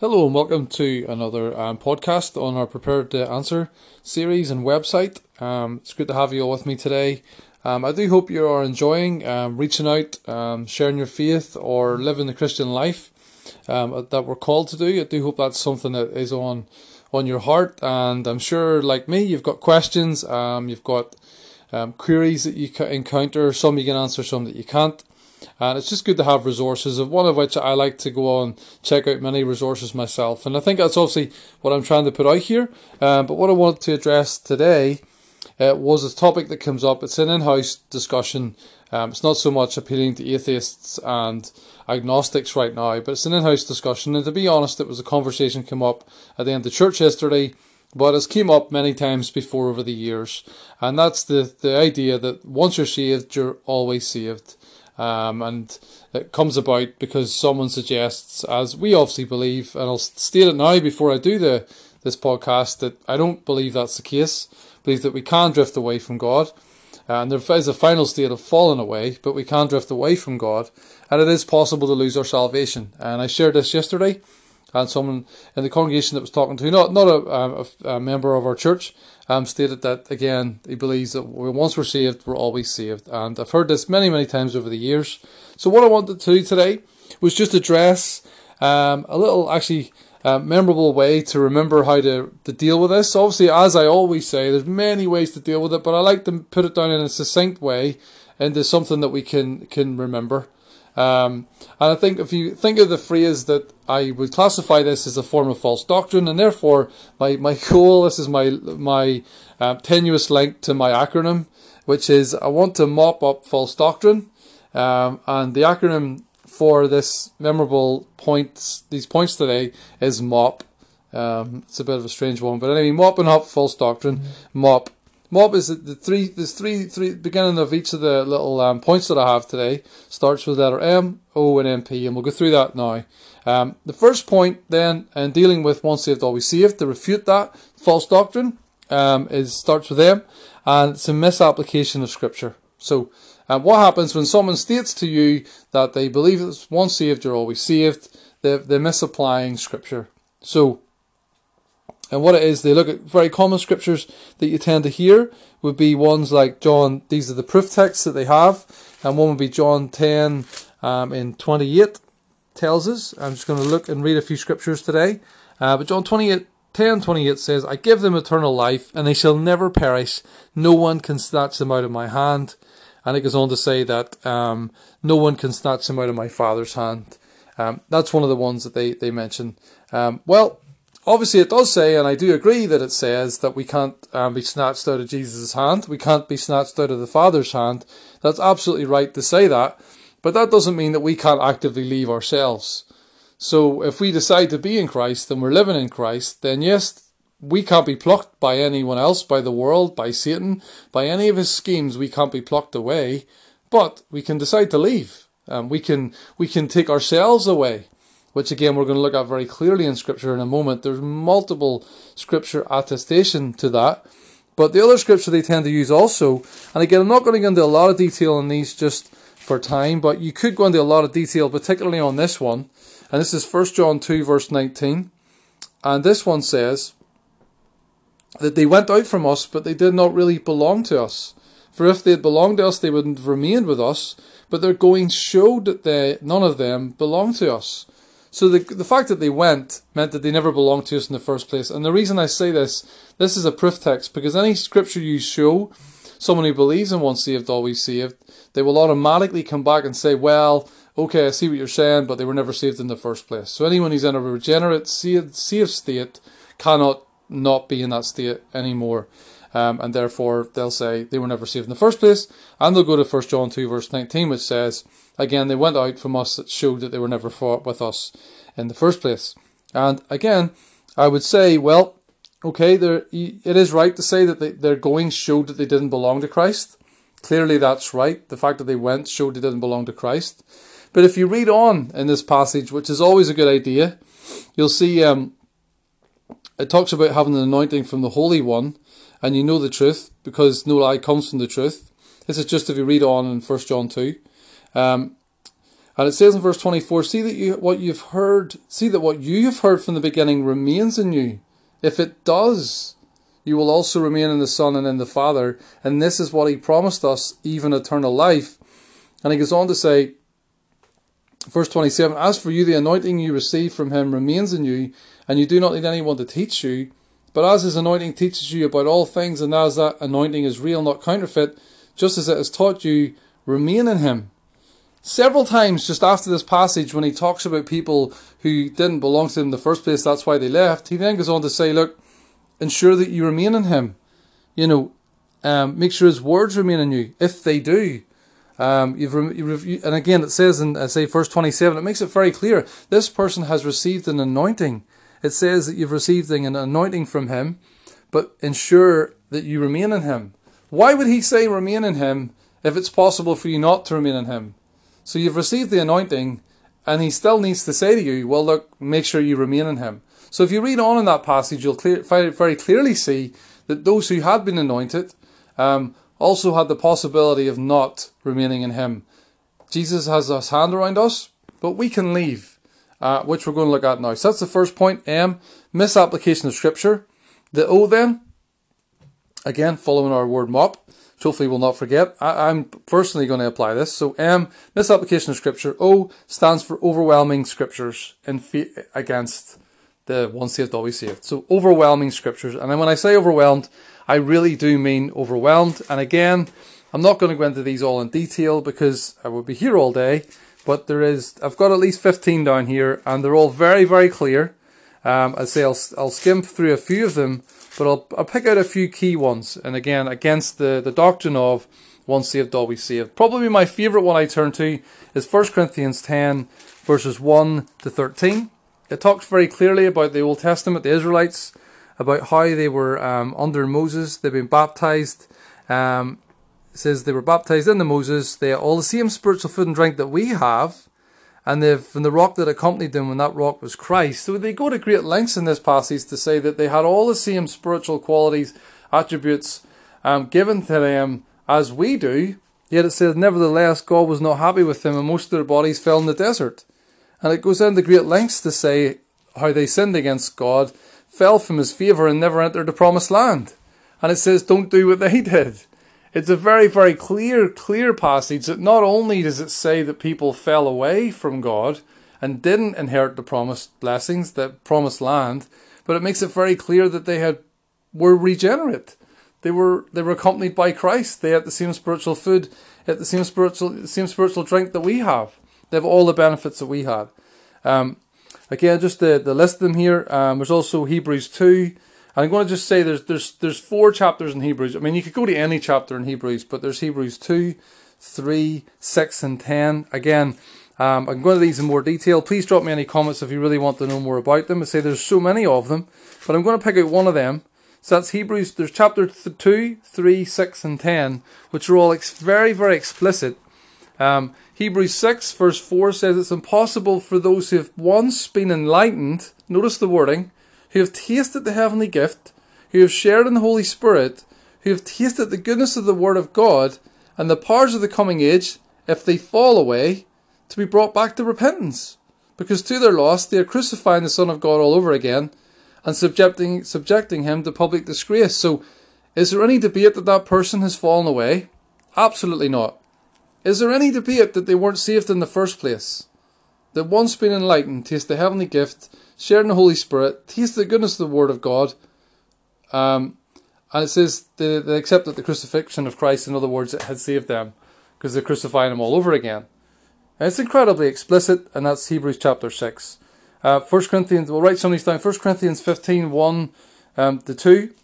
Hello and welcome to another um, podcast on our Prepared to Answer series and website. Um, it's good to have you all with me today. Um, I do hope you are enjoying um, reaching out, um, sharing your faith, or living the Christian life um, that we're called to do. I do hope that's something that is on on your heart, and I'm sure, like me, you've got questions, you've got queries that you encounter. Some you can answer, some that you can't. And it's just good to have resources, of one of which I like to go on check out many resources myself. And I think that's obviously what I'm trying to put out here. Um, but what I wanted to address today uh, was a topic that comes up. It's an in-house discussion. Um, it's not so much appealing to atheists and agnostics right now, but it's an in-house discussion. And to be honest, it was a conversation came up at the end of church yesterday but it's came up many times before over the years, and that's the the idea that once you're saved, you're always saved. Um, and it comes about because someone suggests, as we obviously believe, and I'll state it now before I do the this podcast, that I don't believe that's the case. I believe that we can drift away from God, and there is a final state of falling away, but we can drift away from God, and it is possible to lose our salvation. And I shared this yesterday and someone in the congregation that was talking to, not not a, um, a, a member of our church, um, stated that again he believes that once we're saved, we're always saved, and I've heard this many many times over the years. So what I wanted to do today was just address um, a little actually uh, memorable way to remember how to, to deal with this. Obviously, as I always say, there's many ways to deal with it, but I like to put it down in a succinct way into something that we can can remember. Um, and I think if you think of the phrase that I would classify this as a form of false doctrine, and therefore my, my goal, this is my my uh, tenuous link to my acronym, which is I want to mop up false doctrine, um, and the acronym for this memorable points, these points today, is MOP. Um, it's a bit of a strange one, but anyway, mopping up false doctrine, mm-hmm. MOP. MOP is the three. There's three, three beginning of each of the little um, points that I have today starts with letter M, O, and MP, and we'll go through that now. Um, the first point, then, and dealing with once saved, always saved, to refute that false doctrine, um, is starts with M, and it's a misapplication of Scripture. So, um, what happens when someone states to you that they believe it's once saved, you're always saved? They're, they're misapplying Scripture. So, and what it is, they look at very common scriptures that you tend to hear would be ones like John, these are the proof texts that they have, and one would be John 10 um, in 28 tells us. I'm just going to look and read a few scriptures today. Uh, but John 28, 10 28 says, I give them eternal life, and they shall never perish. No one can snatch them out of my hand. And it goes on to say that um, no one can snatch them out of my Father's hand. Um, that's one of the ones that they, they mention. Um, well, Obviously, it does say, and I do agree that it says that we can't um, be snatched out of Jesus' hand. We can't be snatched out of the Father's hand. That's absolutely right to say that. But that doesn't mean that we can't actively leave ourselves. So if we decide to be in Christ and we're living in Christ, then yes, we can't be plucked by anyone else, by the world, by Satan, by any of his schemes. We can't be plucked away, but we can decide to leave. Um, we can we can take ourselves away which again we're going to look at very clearly in Scripture in a moment. There's multiple Scripture attestation to that. But the other Scripture they tend to use also, and again, I'm not going to go into a lot of detail on these just for time, but you could go into a lot of detail, particularly on this one. And this is 1 John 2, verse 19. And this one says that they went out from us, but they did not really belong to us. For if they had belonged to us, they wouldn't have remained with us. But their going showed that they, none of them belonged to us. So the the fact that they went meant that they never belonged to us in the first place. And the reason I say this, this is a proof text because any scripture you show someone who believes in once saved, always saved, they will automatically come back and say, well, okay, I see what you're saying, but they were never saved in the first place. So anyone who's in a regenerate, saved, saved state cannot not be in that state anymore. Um, and therefore they'll say they were never saved in the first place. And they'll go to 1 John 2, verse 19, which says, Again, they went out from us that showed that they were never fought with us in the first place. And again, I would say, well, okay, it is right to say that they, their going showed that they didn't belong to Christ. Clearly, that's right. The fact that they went showed they didn't belong to Christ. But if you read on in this passage, which is always a good idea, you'll see um, it talks about having an anointing from the Holy One, and you know the truth because no lie comes from the truth. This is just if you read on in First John two. Um, And it says in verse 24, see that you, what you've heard, see that what you have heard from the beginning remains in you. If it does, you will also remain in the Son and in the Father. And this is what he promised us, even eternal life. And he goes on to say, verse 27, As for you, the anointing you receive from him remains in you, and you do not need anyone to teach you. But as his anointing teaches you about all things, and as that anointing is real, not counterfeit, just as it has taught you, remain in him. Several times just after this passage, when he talks about people who didn't belong to him in the first place, that's why they left, he then goes on to say, Look, ensure that you remain in him. You know, um, make sure his words remain in you. If they do, um, you've, you've, and again, it says in, uh, say, verse 27, it makes it very clear this person has received an anointing. It says that you've received an anointing from him, but ensure that you remain in him. Why would he say remain in him if it's possible for you not to remain in him? So you've received the anointing, and he still needs to say to you, well, look, make sure you remain in him. So if you read on in that passage, you'll clear, very clearly see that those who had been anointed um, also had the possibility of not remaining in him. Jesus has his hand around us, but we can leave, uh, which we're going to look at now. So that's the first point. M, misapplication of scripture. The O then, again, following our word mop, which hopefully we'll not forget. I, am personally going to apply this. So M, misapplication of scripture. O stands for overwhelming scriptures in fe- against the one saved, always saved. So overwhelming scriptures. And then when I say overwhelmed, I really do mean overwhelmed. And again, I'm not going to go into these all in detail because I would be here all day. But there is, I've got at least 15 down here, and they're all very, very clear. Um, I say I'll, I'll skim through a few of them, but I'll, I'll pick out a few key ones. And again, against the, the doctrine of once saved, always saved. Probably my favourite one I turn to is 1 Corinthians 10, verses 1 to 13. It talks very clearly about the Old Testament, the Israelites, about how they were um, under Moses, they've been baptized. Um, says they were baptized in the Moses. They had all the same spiritual food and drink that we have, and they've from the rock that accompanied them when that rock was Christ. So they go to great lengths in this passage to say that they had all the same spiritual qualities, attributes um, given to them as we do. Yet it says, nevertheless, God was not happy with them, and most of their bodies fell in the desert. And it goes into great lengths to say how they sinned against God, fell from his favour, and never entered the promised land. And it says, don't do what they did. It's a very, very clear, clear passage that not only does it say that people fell away from God and didn't inherit the promised blessings, the promised land, but it makes it very clear that they had were regenerate. They were they were accompanied by Christ. They had the same spiritual food, had the same spiritual same spiritual drink that we have. They have all the benefits that we had. Um, again, just to, to list them here, um, there's also Hebrews 2. I'm going to just say there's, there's, there's four chapters in Hebrews. I mean, you could go to any chapter in Hebrews, but there's Hebrews 2, 3, 6, and 10. Again, um, I'm going to these in more detail. Please drop me any comments if you really want to know more about them. I say there's so many of them, but I'm going to pick out one of them. So that's Hebrews, there's chapter 2, 3, 6, and 10, which are all ex- very, very explicit um, Hebrews 6, verse 4 says it's impossible for those who have once been enlightened, notice the wording, who have tasted the heavenly gift, who have shared in the Holy Spirit, who have tasted the goodness of the Word of God and the powers of the coming age, if they fall away, to be brought back to repentance. Because to their loss, they are crucifying the Son of God all over again and subjecting, subjecting him to public disgrace. So, is there any debate that that person has fallen away? Absolutely not. Is there any debate that they weren't saved in the first place? That once been enlightened, taste the heavenly gift, share in the Holy Spirit, taste the goodness of the Word of God, um, and it says they, they accepted the crucifixion of Christ, in other words, it had saved them, because they're crucifying him all over again. And it's incredibly explicit, and that's Hebrews chapter 6. Uh, 1 Corinthians, we'll write some of these down. 1 Corinthians 15, 1 um, to 2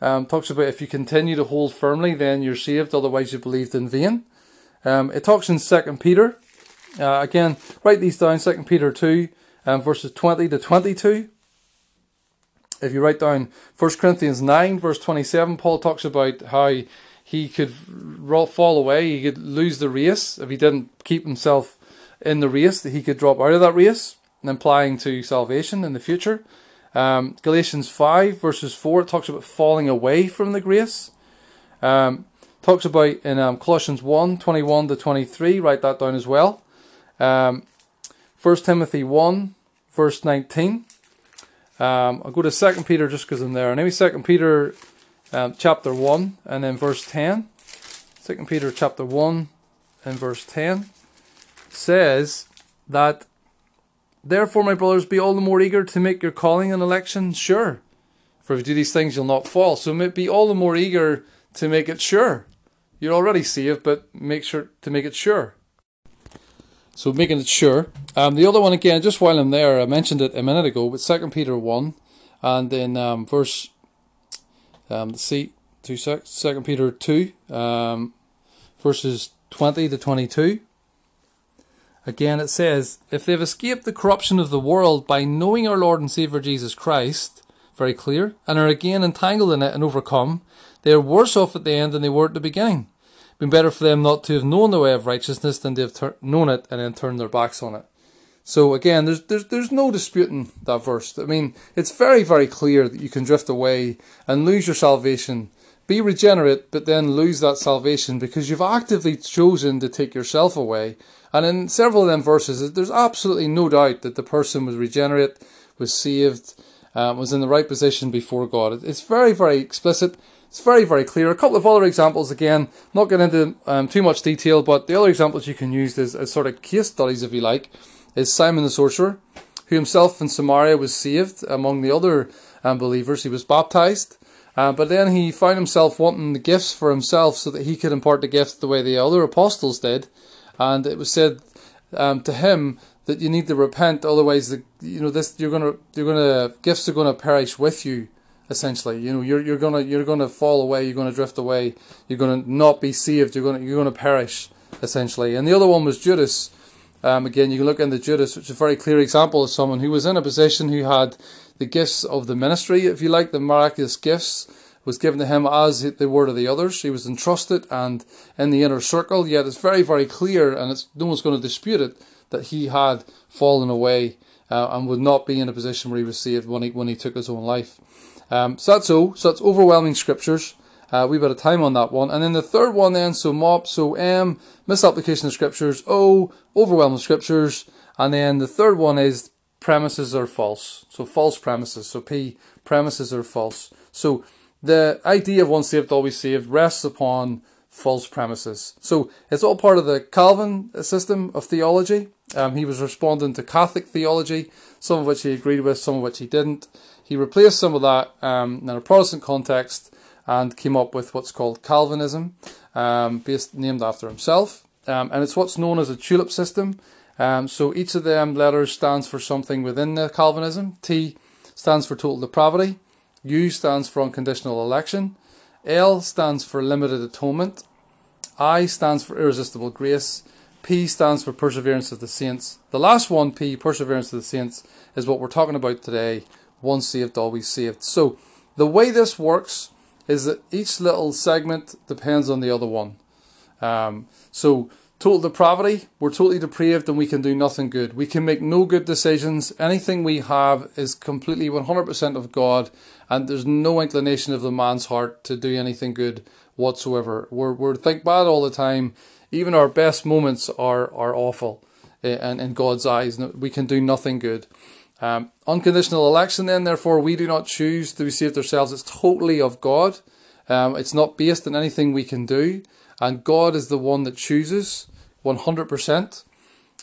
um, talks about if you continue to hold firmly, then you're saved, otherwise you believed in vain. Um, it talks in Second Peter. Uh, again, write these down. Second Peter two, um, verses twenty to twenty-two. If you write down First Corinthians nine, verse twenty-seven, Paul talks about how he could fall away, he could lose the race if he didn't keep himself in the race. That he could drop out of that race, implying to salvation in the future. Um, Galatians five, verses four, it talks about falling away from the grace. Um, talks about in um, Colossians 1 21 to 23, write that down as well. Um, 1 Timothy 1, verse 19. Um, I'll go to 2 Peter just because I'm there. Maybe 2 Peter um, chapter 1 and then verse 10. 2 Peter chapter 1 and verse 10 says that, Therefore, my brothers, be all the more eager to make your calling and election sure. For if you do these things, you'll not fall. So be all the more eager to make it sure. You're already saved, but make sure to make it sure. So making it sure. Um, the other one again, just while I'm there, I mentioned it a minute ago, but Second Peter one, and then um, verse, um, see, two sec, Second Peter two, um, verses twenty to twenty-two. Again, it says, if they've escaped the corruption of the world by knowing our Lord and Savior Jesus Christ, very clear, and are again entangled in it and overcome, they are worse off at the end than they were at the beginning been better for them not to have known the way of righteousness than to have ter- known it and then turned their backs on it. So again, there's there's there's no disputing that verse. I mean, it's very very clear that you can drift away and lose your salvation, be regenerate, but then lose that salvation because you've actively chosen to take yourself away. And in several of them verses, there's absolutely no doubt that the person was regenerate, was saved, um, was in the right position before God. It's very very explicit. It's very, very clear. A couple of other examples, again, not getting into um, too much detail, but the other examples you can use as, as sort of case studies, if you like, is Simon the sorcerer, who himself in Samaria was saved among the other um, believers. He was baptized, uh, but then he found himself wanting the gifts for himself so that he could impart the gifts the way the other apostles did. And it was said um, to him that you need to repent, otherwise, the, you know, this you're gonna you're gonna gifts are gonna perish with you essentially. You know, you're you're gonna you're gonna fall away, you're gonna drift away, you're gonna not be saved, you're gonna you're gonna perish, essentially. And the other one was Judas. Um, again, you can look into Judas, which is a very clear example of someone who was in a position who had the gifts of the ministry, if you like, the miraculous gifts was given to him as they were to the others. He was entrusted and in the inner circle, yet it's very, very clear, and it's no one's going to dispute it, that he had fallen away uh, and would not be in a position where he was saved when he when he took his own life. Um, so that's O. So that's overwhelming scriptures. Uh, we bit of time on that one. And then the third one then, so MOP, so M, misapplication of scriptures, O, overwhelming scriptures. And then the third one is premises are false. So false premises. So P, premises are false. So the idea of once saved, always saved rests upon false premises. So it's all part of the Calvin system of theology. Um, he was responding to Catholic theology, some of which he agreed with, some of which he didn't. He replaced some of that um, in a Protestant context and came up with what's called Calvinism, um, based named after himself. Um, and it's what's known as a tulip system. Um, so each of them letters stands for something within the Calvinism. T stands for total depravity. U stands for unconditional election. L stands for limited atonement. I stands for irresistible grace. P stands for perseverance of the saints. The last one, P, perseverance of the saints, is what we're talking about today, once saved, always saved. So the way this works is that each little segment depends on the other one. Um, so total depravity, we're totally depraved and we can do nothing good. We can make no good decisions. Anything we have is completely 100% of God, and there's no inclination of the man's heart to do anything good whatsoever. We're, we're think bad all the time. Even our best moments are, are awful eh, in God's eyes. We can do nothing good. Um, unconditional election, then, therefore, we do not choose to be saved ourselves. It's totally of God. Um, it's not based on anything we can do. And God is the one that chooses 100%.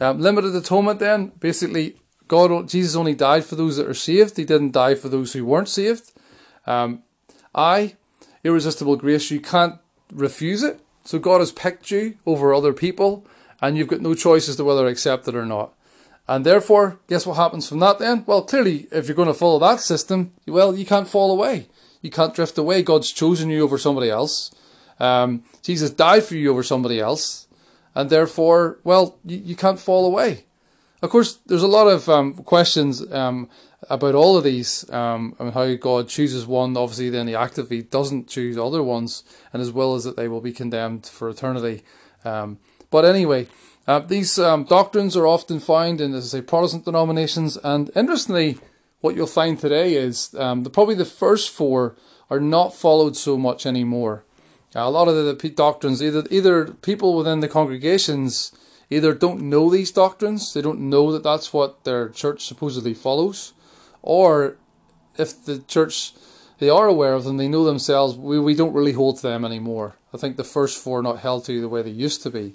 Um, limited atonement, then, basically, God, Jesus only died for those that are saved. He didn't die for those who weren't saved. Um, I, irresistible grace, you can't refuse it. So God has picked you over other people, and you've got no choice as to whether to accept it or not. And therefore, guess what happens from that then? Well, clearly, if you're going to follow that system, well, you can't fall away. You can't drift away. God's chosen you over somebody else. Um, Jesus died for you over somebody else. And therefore, well, you, you can't fall away. Of course, there's a lot of um, questions um, about all of these, um, and how God chooses one. Obviously, then he actively doesn't choose other ones, and as well as that they will be condemned for eternity. Um, but anyway, uh, these um, doctrines are often found in, as I say, Protestant denominations, and interestingly, what you'll find today is um, the, probably the first four are not followed so much anymore. Uh, a lot of the, the doctrines, either either people within the congregations either don't know these doctrines, they don't know that that's what their church supposedly follows, or if the church they are aware of them, they know themselves, we, we don't really hold to them anymore. I think the first four are not held to the way they used to be.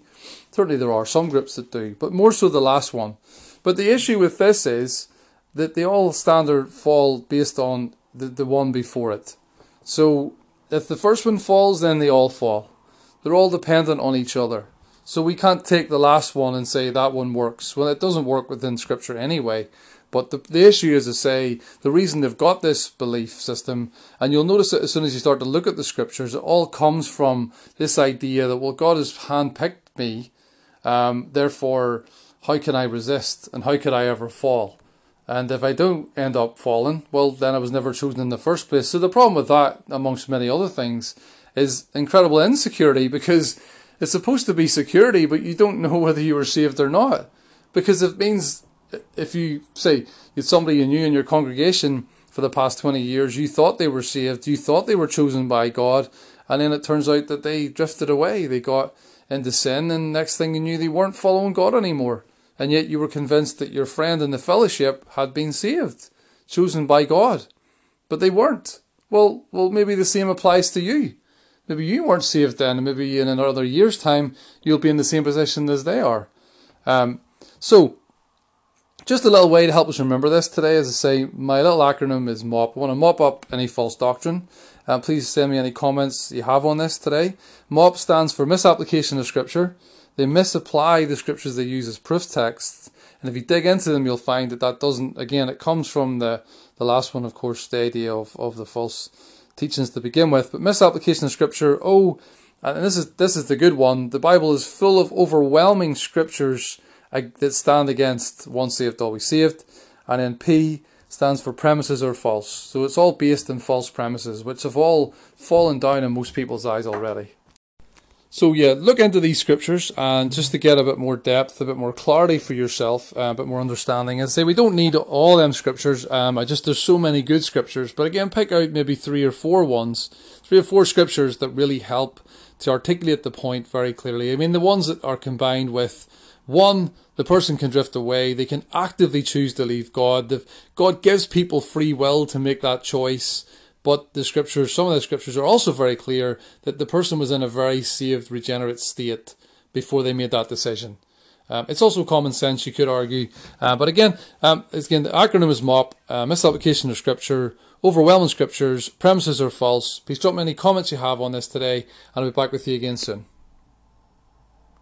Certainly there are some groups that do, but more so the last one. But the issue with this is that they all standard fall based on the, the one before it. So if the first one falls, then they all fall. They're all dependent on each other. So we can't take the last one and say that one works. Well, it doesn't work within Scripture anyway. But the, the issue is to say the reason they've got this belief system, and you'll notice that as soon as you start to look at the scriptures, it all comes from this idea that, well, God has handpicked me, um, therefore, how can I resist and how could I ever fall? And if I don't end up falling, well, then I was never chosen in the first place. So the problem with that, amongst many other things, is incredible insecurity because it's supposed to be security, but you don't know whether you were saved or not. Because it means if you say had somebody you knew in your congregation for the past 20 years, you thought they were saved, you thought they were chosen by God, and then it turns out that they drifted away. They got into sin, and next thing you knew, they weren't following God anymore. And yet you were convinced that your friend in the fellowship had been saved, chosen by God. But they weren't. Well, well, maybe the same applies to you. Maybe you weren't saved then, and maybe in another year's time, you'll be in the same position as they are. Um, so, just a little way to help us remember this today, as I say, my little acronym is MOP. I want to mop up any false doctrine. Uh, please send me any comments you have on this today. MOP stands for misapplication of Scripture. They misapply the Scriptures they use as proof texts. And if you dig into them, you'll find that that doesn't, again, it comes from the, the last one, of course, the idea of, of the false teachings to begin with. But misapplication of Scripture, oh, and this is, this is the good one. The Bible is full of overwhelming Scriptures that stand against once saved, always saved. And then P stands for premises are false. So it's all based on false premises, which have all fallen down in most people's eyes already. So yeah, look into these scriptures and just to get a bit more depth, a bit more clarity for yourself, uh, a bit more understanding. And say we don't need all them scriptures. Um, I just there's so many good scriptures, but again, pick out maybe three or four ones, three or four scriptures that really help to articulate the point very clearly. I mean, the ones that are combined with one, the person can drift away. They can actively choose to leave God. God gives people free will to make that choice. But the scriptures, some of the scriptures are also very clear that the person was in a very saved, regenerate state before they made that decision. Um, it's also common sense, you could argue. Uh, but again, um, again, the acronym is MOP, uh, misapplication of scripture, overwhelming scriptures, premises are false. Please drop me any comments you have on this today, and I'll be back with you again soon.